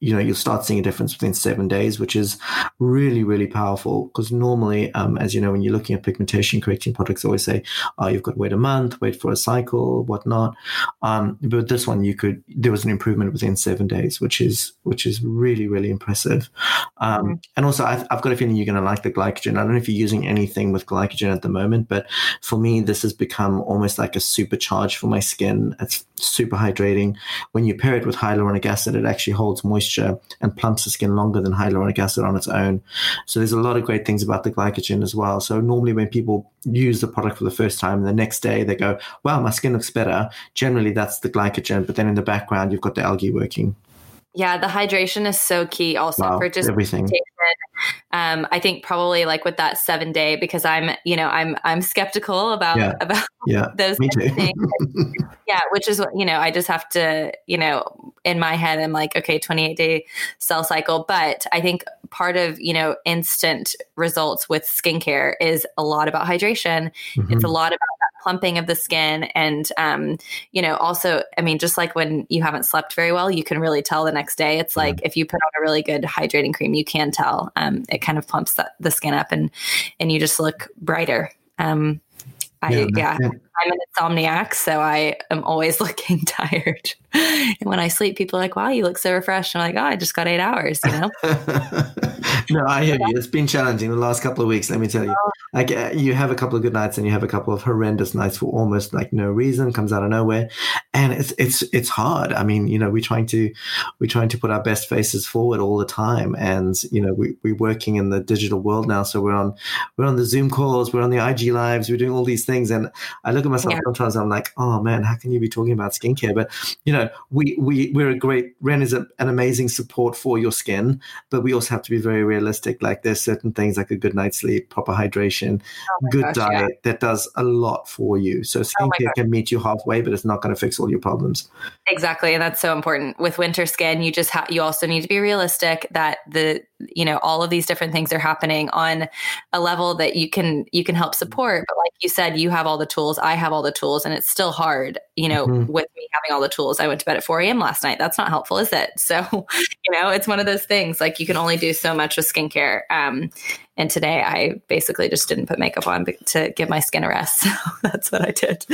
C: you know you'll start seeing a difference within seven days which is really really powerful. Because normally um, as you know when you're looking at pigmentation correcting products always say oh you've got to wait a month wait for a cycle whatnot. Um, but this one you could there was an improvement within seven days which is which is really really impressive. Um, mm-hmm. and also I've, I've, got a feeling you're going to like the glycogen. I don't know if you're using anything with glycogen at the moment but for me this has become almost like a supercharge for my skin. It's super hydrating. When you pair it with hyaluronic acid it actually holds moisture moisture and plumps the skin longer than hyaluronic acid on its own. So there's a lot of great things about the glycogen as well. So normally when people use the product for the first time, the next day they go, wow, my skin looks better. Generally that's the glycogen, but then in the background you've got the algae working.
A: Yeah, the hydration is so key also
C: wow,
A: for just
C: everything.
A: Um, I think probably like with that seven day because I'm, you know, I'm I'm skeptical about
C: yeah.
A: about
C: yeah,
A: those
C: me too.
A: yeah, which is what you know, I just have to, you know, in my head, I'm like, okay, 28 day cell cycle. But I think part of, you know, instant results with skincare is a lot about hydration. Mm-hmm. It's a lot about plumping of the skin. And, um, you know, also, I mean, just like when you haven't slept very well, you can really tell the next day. It's like if you put on a really good hydrating cream, you can tell. Um, it kind of plumps the, the skin up and, and you just look brighter. Um, I, yeah, yeah, I'm an insomniac, so I am always looking tired. and when I sleep, people are like, wow, you look so refreshed. I'm like, oh, I just got eight hours, you know?
C: no, I hear you. It's been challenging the last couple of weeks, let me tell you. Oh. Like, uh, you have a couple of good nights and you have a couple of horrendous nights for almost like no reason, comes out of nowhere. And it's, it's, it's hard. I mean, you know, we're trying to, we're trying to put our best faces forward all the time. And, you know, we, we're working in the digital world now. So we're on, we're on the Zoom calls, we're on the IG lives, we're doing all these things. And I look at myself yeah. sometimes, I'm like, oh man, how can you be talking about skincare? But, you know, we, we, we're a great, Ren is a, an amazing support for your skin, but we also have to be very realistic. Like there's certain things like a good night's sleep, proper hydration, oh good gosh, diet yeah. that does a lot for you. So oh skincare oh can meet you halfway, but it's not going to fix all your problems.
A: Exactly. And that's so important with winter skin. You just have, you also need to be realistic that the, you know, all of these different things are happening on a level that you can, you can help support. But like you said, you have all the tools. I have all the tools and it's still hard, you know, mm-hmm. with me having all the tools. I went to bed at 4 a.m. last night. That's not helpful, is it? So, you know, it's one of those things like you can only do so much with skincare. Um, and today I basically just didn't put makeup on to give my skin a rest. So that's what I did.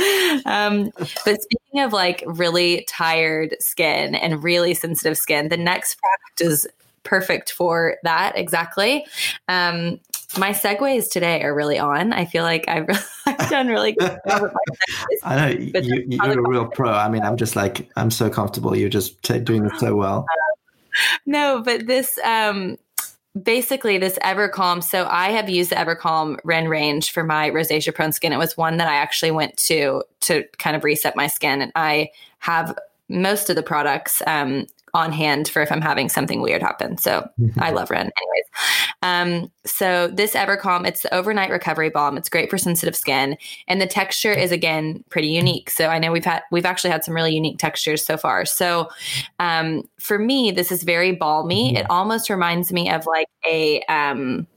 A: Um, but speaking of like really tired skin and really sensitive skin, the next product is perfect for that exactly. Um, my segues today are really on. I feel like I've, I've done really good.
C: I know you, are a real pro. I mean, I'm just like I'm so comfortable. You're just t- doing it so well.
A: no, but this um, basically this Evercalm. So I have used the Evercalm Ren range for my rosacea prone skin. It was one that I actually went to to kind of reset my skin, and I have most of the products um, on hand for if I'm having something weird happen. So mm-hmm. I love Ren anyways. Um, so this Evercalm, it's the overnight recovery balm. It's great for sensitive skin. And the texture is again pretty unique. So I know we've had we've actually had some really unique textures so far. So um, for me, this is very balmy. Mm-hmm. It almost reminds me of like a um,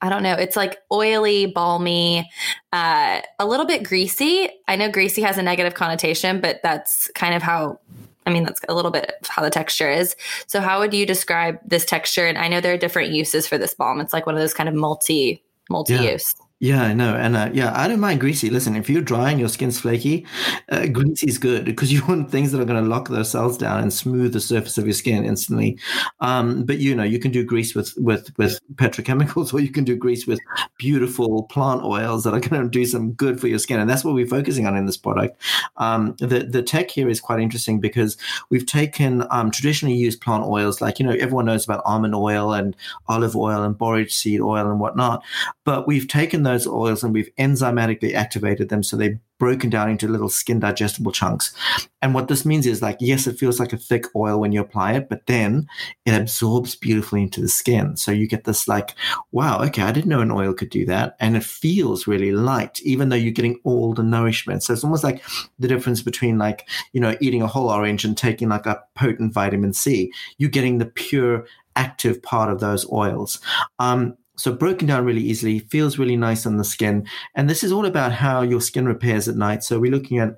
A: I don't know. It's like oily, balmy, uh, a little bit greasy. I know greasy has a negative connotation, but that's kind of how I mean, that's a little bit of how the texture is. So, how would you describe this texture? And I know there are different uses for this balm. It's like one of those kind of multi multi use.
C: Yeah. Yeah, I know. And uh, yeah, I don't mind greasy. Listen, if you're dry and your skin's flaky, uh, greasy is good because you want things that are going to lock those cells down and smooth the surface of your skin instantly. Um, but you know, you can do grease with, with, with petrochemicals or you can do grease with beautiful plant oils that are going to do some good for your skin. And that's what we're focusing on in this product. Um, the, the tech here is quite interesting because we've taken um, traditionally used plant oils, like, you know, everyone knows about almond oil and olive oil and borage seed oil and whatnot. But we've taken those oils and we've enzymatically activated them so they're broken down into little skin digestible chunks. And what this means is like, yes, it feels like a thick oil when you apply it, but then it absorbs beautifully into the skin. So you get this like, wow, okay, I didn't know an oil could do that. And it feels really light, even though you're getting all the nourishment. So it's almost like the difference between like, you know, eating a whole orange and taking like a potent vitamin C. You're getting the pure active part of those oils. Um, so broken down really easily, feels really nice on the skin. And this is all about how your skin repairs at night. So we're looking at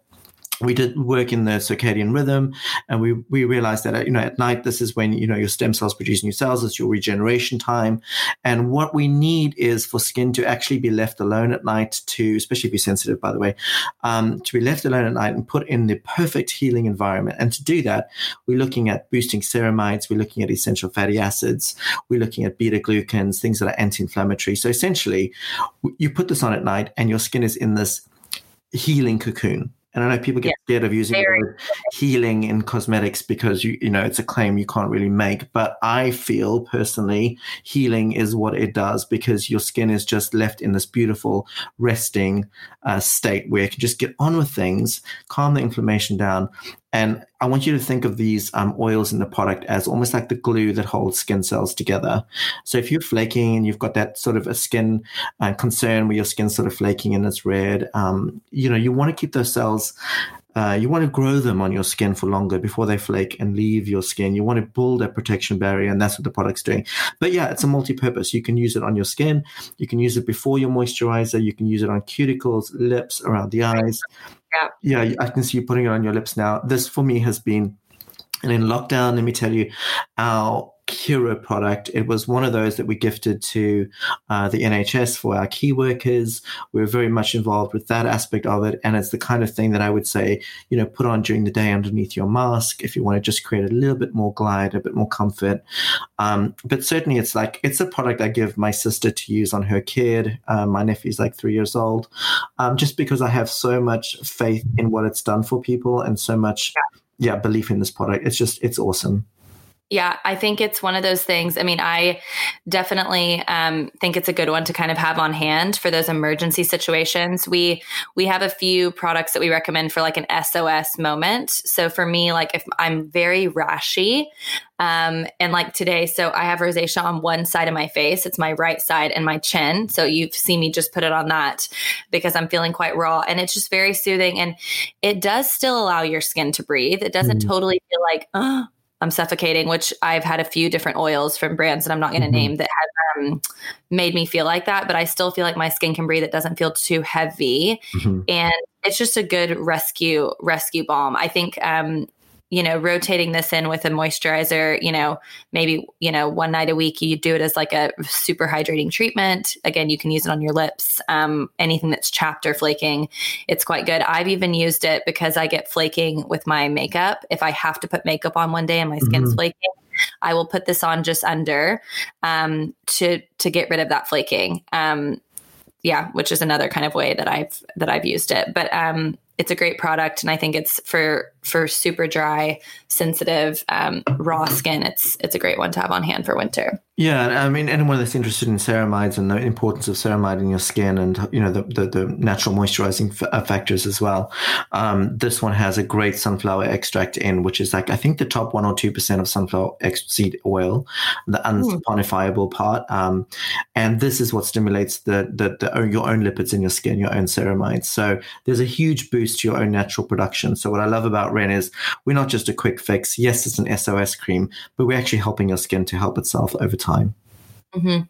C: we did work in the circadian rhythm and we, we realized that you know at night this is when you know your stem cells produce new cells it's your regeneration time. And what we need is for skin to actually be left alone at night to especially if you're sensitive by the way um, to be left alone at night and put in the perfect healing environment. And to do that we're looking at boosting ceramides we're looking at essential fatty acids we're looking at beta glucans things that are anti-inflammatory. So essentially you put this on at night and your skin is in this healing cocoon and I know people get yeah. scared of using the word healing in cosmetics because you you know it's a claim you can't really make. But I feel personally healing is what it does because your skin is just left in this beautiful resting uh, state where you can just get on with things, calm the inflammation down, and I want you to think of these um, oils in the product as almost like the glue that holds skin cells together. So if you're flaking and you've got that sort of a skin uh, concern where your skin's sort of flaking and it's red, um, you know, you want to keep those cells uh, you want to grow them on your skin for longer before they flake and leave your skin. You want to build a protection barrier, and that's what the product's doing. But yeah, it's a multi-purpose. You can use it on your skin. You can use it before your moisturizer. You can use it on cuticles, lips, around the eyes. Yeah, yeah. I can see you putting it on your lips now. This for me has been, and in lockdown, let me tell you, our hero product. It was one of those that we gifted to uh, the NHS for our key workers. We are very much involved with that aspect of it. And it's the kind of thing that I would say, you know, put on during the day underneath your mask if you want to just create a little bit more glide, a bit more comfort. Um, but certainly it's like, it's a product I give my sister to use on her kid. Um, my nephew's like three years old, um, just because I have so much faith in what it's done for people and so much, yeah, belief in this product. It's just, it's awesome.
A: Yeah, I think it's one of those things. I mean, I definitely um, think it's a good one to kind of have on hand for those emergency situations. We we have a few products that we recommend for like an SOS moment. So for me, like if I'm very rashy, um, and like today, so I have rosacea on one side of my face. It's my right side and my chin. So you've seen me just put it on that because I'm feeling quite raw, and it's just very soothing, and it does still allow your skin to breathe. It doesn't mm. totally feel like oh I'm suffocating, which I've had a few different oils from brands that I'm not going to mm-hmm. name that have um, made me feel like that. But I still feel like my skin can breathe. It doesn't feel too heavy, mm-hmm. and it's just a good rescue rescue balm. I think um, you know, rotating this in with a moisturizer, you know, maybe, you know, one night a week, you do it as like a super hydrating treatment. Again, you can use it on your lips, um, anything that's chapped or flaking. It's quite good. I've even used it because I get flaking with my makeup. If I have to put makeup on one day and my skin's mm-hmm. flaking, I will put this on just under um, to to get rid of that flaking. Um, yeah, which is another kind of way that I've that I've used it. But um, it's a great product and i think it's for for super dry sensitive um, raw skin it's it's a great one to have on hand for winter.
C: Yeah i mean anyone that's interested in ceramides and the importance of ceramide in your skin and you know the, the, the natural moisturizing f- uh, factors as well um, this one has a great sunflower extract in which is like i think the top one or two percent of sunflower seed oil the unsaponifiable part um, and this is what stimulates the, the, the your own lipids in your skin your own ceramides. So there's a huge boost to your own natural production. So what I love about Ren is we're not just a quick fix. Yes, it's an SOS cream, but we're actually helping your skin to help itself over time.
A: Mm-hmm.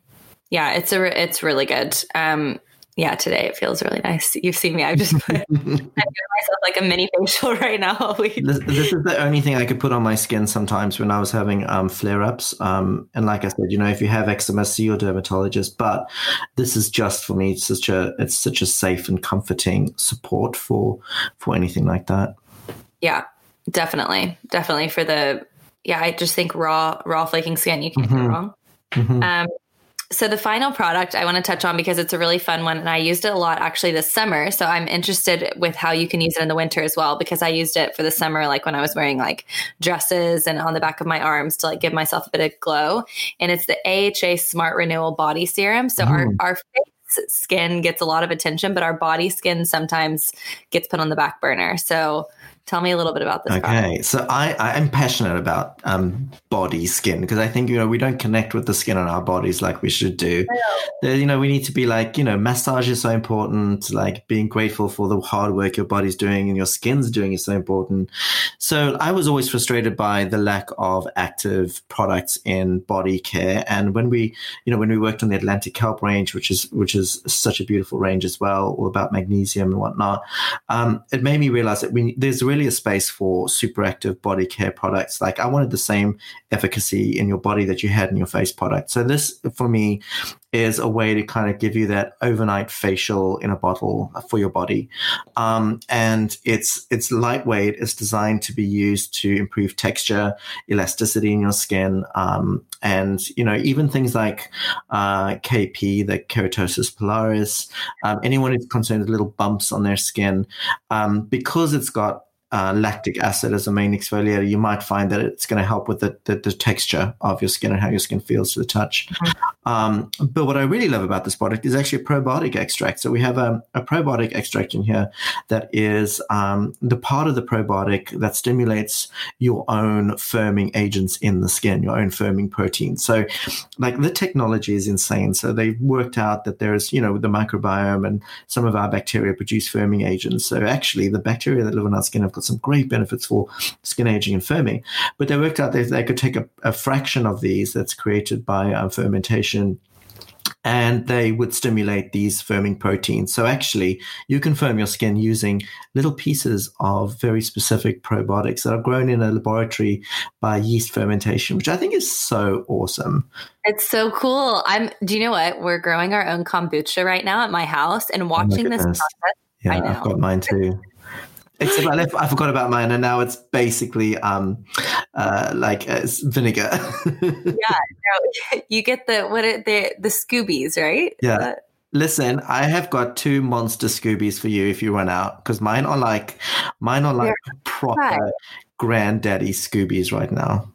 A: Yeah, it's a it's really good. Um, yeah, today it feels really nice. You've seen me. I've just put I'm giving myself like a mini facial right now.
C: this, this, is the only thing I could put on my skin sometimes when I was having um, flare ups. Um, and like I said, you know, if you have eczema, see your dermatologist. But this is just for me such a it's such a safe and comforting support for for anything like that.
A: Yeah, definitely, definitely for the yeah. I just think raw raw flaking skin you can't mm-hmm. go wrong. Mm-hmm. Um, so the final product I want to touch on because it's a really fun one and I used it a lot actually this summer. So I'm interested with how you can use it in the winter as well because I used it for the summer like when I was wearing like dresses and on the back of my arms to like give myself a bit of glow. And it's the AHA Smart Renewal Body Serum. So mm. our our face skin gets a lot of attention, but our body skin sometimes gets put on the back burner. So Tell me a little bit about this.
C: Okay,
A: product.
C: so I I'm passionate about um, body skin because I think you know we don't connect with the skin on our bodies like we should do. You know, we need to be like you know, massage is so important. Like being grateful for the hard work your body's doing and your skin's doing is so important. So I was always frustrated by the lack of active products in body care, and when we you know when we worked on the Atlantic Kelp range, which is which is such a beautiful range as well, all about magnesium and whatnot, um, it made me realize that we there's really really a space for super active body care products. Like I wanted the same efficacy in your body that you had in your face product. So this for me is a way to kind of give you that overnight facial in a bottle for your body. Um, and it's it's lightweight. It's designed to be used to improve texture, elasticity in your skin, um, and you know even things like uh, KP, the keratosis pilaris. Um, anyone who's concerned with little bumps on their skin, um, because it's got uh, lactic acid as a main exfoliator, you might find that it's going to help with the, the, the, texture of your skin and how your skin feels to the touch. Mm-hmm. Um, but what I really love about this product is actually a probiotic extract. So we have a, a probiotic extract in here that is um, the part of the probiotic that stimulates your own firming agents in the skin, your own firming protein. So, like the technology is insane. So they've worked out that there's, you know, the microbiome and some of our bacteria produce firming agents. So actually, the bacteria that live in our skin have got some great benefits for skin aging and firming. But they worked out that they could take a, a fraction of these that's created by um, fermentation and they would stimulate these firming proteins. So actually, you can firm your skin using little pieces of very specific probiotics that are grown in a laboratory by yeast fermentation, which I think is so awesome.
A: It's so cool. I'm. Do you know what? We're growing our own kombucha right now at my house, and oh watching oh this process.
C: Yeah, I've got mine too. Except I, left, I forgot about mine, and now it's basically um, uh, like uh, vinegar.
A: yeah, no, you get the what it, the the SCOBYs, right?
C: Yeah. Listen, I have got two monster SCOBYs for you if you run out because mine are like mine are like proper granddaddy SCOBYs right now.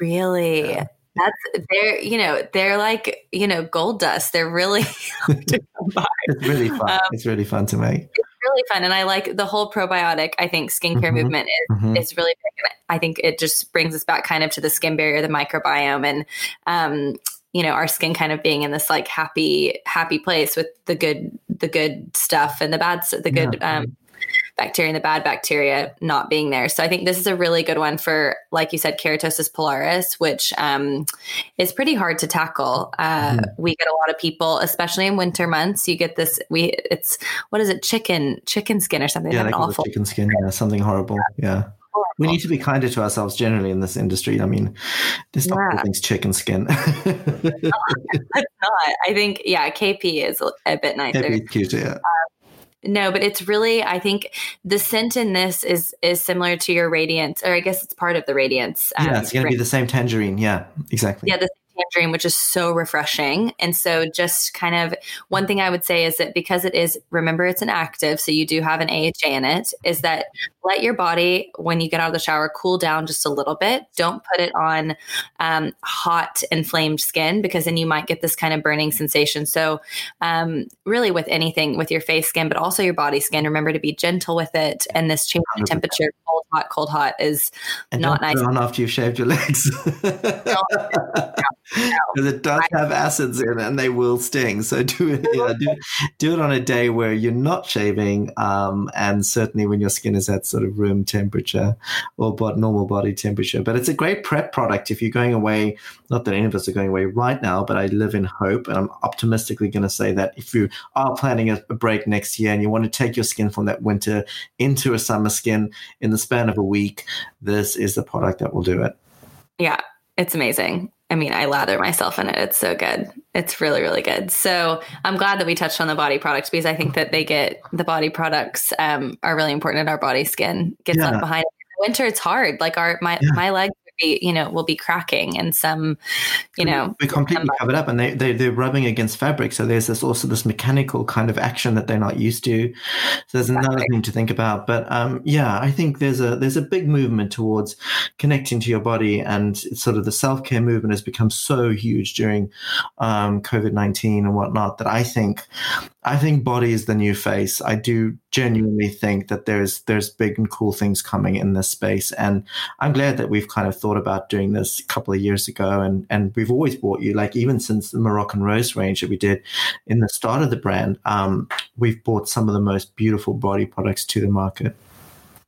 A: Really? Yeah. That's they're you know they're like you know gold dust. They're really
C: it's really fun. Um, it's really fun to make.
A: Really fun, and I like the whole probiotic. I think skincare mm-hmm. movement is mm-hmm. is really big. I think it just brings us back kind of to the skin barrier, the microbiome, and um, you know our skin kind of being in this like happy happy place with the good the good stuff and the bad the good yeah. um bacteria and the bad bacteria not being there. So I think this is a really good one for, like you said, keratosis pilaris, which um, is pretty hard to tackle. Uh, mm-hmm. We get a lot of people, especially in winter months. You get this. We it's what is it? Chicken chicken skin or something?
C: Yeah, awful chicken skin. Yeah, something horrible. Yeah. We need to be kinder to ourselves generally in this industry. I mean, this not yeah. things chicken skin.
A: it's not. I think yeah, KP is a bit nicer. KP
C: cuter, yeah. Um,
A: no, but it's really I think the scent in this is is similar to your radiance, or I guess it's part of the radiance.
C: Um, yeah, it's going to be the same tangerine. Yeah, exactly.
A: Yeah, the tangerine, which is so refreshing. And so, just kind of one thing I would say is that because it is, remember, it's an active, so you do have an AHA in it, is that let your body, when you get out of the shower, cool down just a little bit. Don't put it on um, hot, inflamed skin because then you might get this kind of burning sensation. So, um, really, with anything, with your face skin, but also your body skin, remember to be gentle with it. And this change in temperature, cold, hot, cold, hot, is
C: and
A: not nice.
C: On after you've shaved your legs. because it does have acids in it and they will sting. So do it, yeah, do, do it on a day where you're not shaving, um, and certainly when your skin is at sort of room temperature or but normal body temperature. But it's a great prep product if you're going away. Not that any of us are going away right now, but I live in hope, and I'm optimistically going to say that if you are planning a, a break next year and you want to take your skin from that winter into a summer skin in the span of a week, this is the product that will do it.
A: Yeah, it's amazing. I mean, I lather myself in it. It's so good. It's really, really good. So I'm glad that we touched on the body products because I think that they get the body products um, are really important in our body skin. Gets yeah. left behind. In winter, it's hard. Like our my yeah. my legs be, you know, will be cracking and some, you know,
C: we're completely covered up and they, they, they're rubbing against fabric. So there's this also this mechanical kind of action that they're not used to. So there's exactly. another thing to think about. But um, yeah, I think there's a, there's a big movement towards connecting to your body and sort of the self care movement has become so huge during um, COVID 19 and whatnot that I think I think body is the new face. I do genuinely think that there's there's big and cool things coming in this space, and I'm glad that we've kind of thought about doing this a couple of years ago, and and we've always brought you like even since the Moroccan Rose range that we did in the start of the brand, um, we've brought some of the most beautiful body products to the market.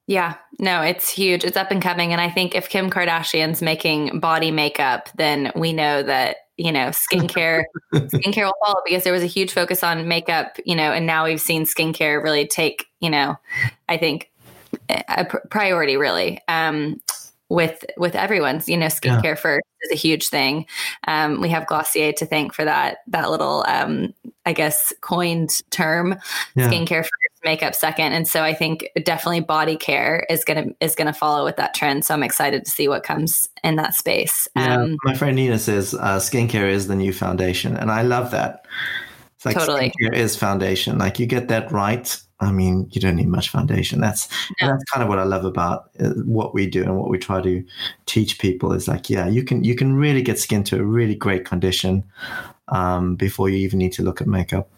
A: Yeah, no, it's huge. It's up and coming. And I think if Kim Kardashian's making body makeup, then we know that you know, skincare, skincare will follow because there was a huge focus on makeup, you know, and now we've seen skincare really take, you know, I think a priority really. Um, with with everyone's you know skincare yeah. first is a huge thing um, we have glossier to thank for that that little um, i guess coined term yeah. skincare first makeup second and so i think definitely body care is gonna is gonna follow with that trend so i'm excited to see what comes in that space
C: yeah, um, my friend nina says uh, skincare is the new foundation and i love that it's like totally. skincare is foundation like you get that right I mean, you don't need much foundation. That's no. that's kind of what I love about uh, what we do and what we try to teach people is like, yeah, you can you can really get skin to a really great condition um, before you even need to look at makeup.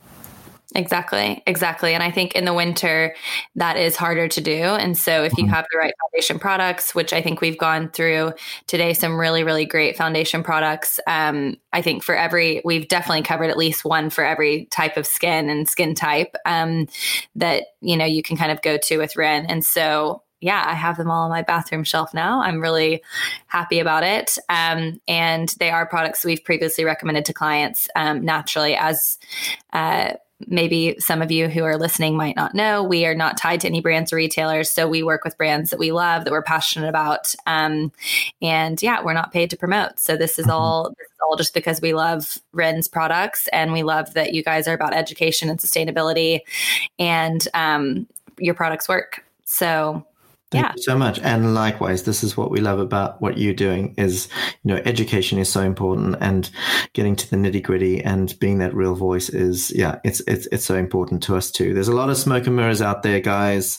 A: Exactly, exactly. And I think in the winter, that is harder to do. And so if you mm-hmm. have the right foundation products, which I think we've gone through today, some really, really great foundation products. Um, I think for every, we've definitely covered at least one for every type of skin and skin type um, that, you know, you can kind of go to with Ren. And so yeah, I have them all on my bathroom shelf now. I'm really happy about it. Um, and they are products we've previously recommended to clients um, naturally as uh, maybe some of you who are listening might not know, we are not tied to any brands or retailers. So we work with brands that we love, that we're passionate about. Um, and yeah, we're not paid to promote. So this is mm-hmm. all this is all just because we love Ren's products and we love that you guys are about education and sustainability and um, your products work. So
C: Thank
A: yeah.
C: you so much. And likewise, this is what we love about what you're doing is, you know, education is so important and getting to the nitty gritty and being that real voice is, yeah, it's, it's, it's so important to us too. There's a lot of smoke and mirrors out there, guys.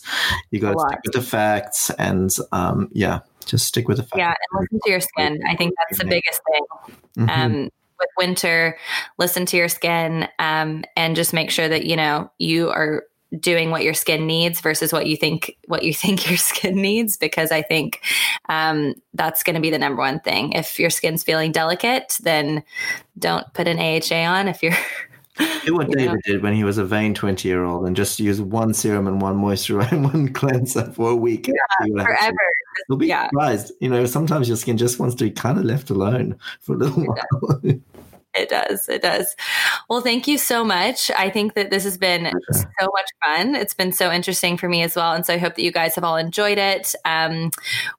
C: You got to stick with the facts and, um, yeah, just stick with the facts.
A: Yeah. And listen to your skin. I think that's the biggest thing. Mm-hmm. Um, with winter, listen to your skin, um, and just make sure that, you know, you are doing what your skin needs versus what you think what you think your skin needs because i think um, that's going to be the number one thing if your skin's feeling delicate then don't put an aha on if you're
C: Do what David know. did when he was a vain 20 year old and just use one serum and one moisturizer and one cleanser for a week.
A: Yeah, forever.
C: You'll be yeah. surprised. You know, sometimes your skin just wants to be kind of left alone for a little while.
A: It does. It does. Well, thank you so much. I think that this has been so much fun. It's been so interesting for me as well. And so I hope that you guys have all enjoyed it. Um,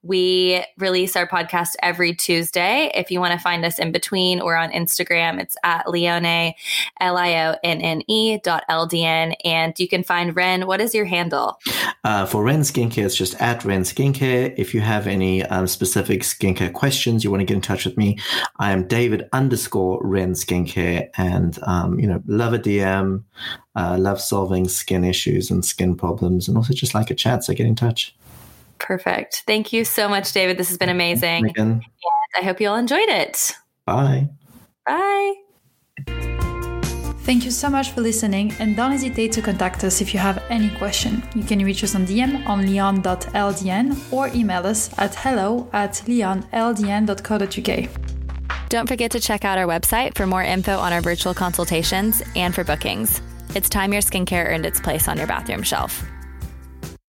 A: we release our podcast every Tuesday. If you want to find us in between, we're on Instagram. It's at Lionne, L I O N N E dot L D N. And you can find Ren. What is your handle?
C: Uh, for Ren Skincare, it's just at Ren Skincare. If you have any um, specific skincare questions, you want to get in touch with me, I am David underscore Ren in skincare and, um, you know, love a DM, uh, love solving skin issues and skin problems, and also just like a chat. So get in touch.
A: Perfect. Thank you so much, David. This has been amazing. And I hope you all enjoyed it.
C: Bye.
A: Bye.
B: Thank you so much for listening and don't hesitate to contact us if you have any question. You can reach us on DM on lionne.ldn or email us at hello at lionneldn.co.uk.
A: Don't forget to check out our website for more info on our virtual consultations and for bookings. It's time your skincare earned its place on your bathroom shelf.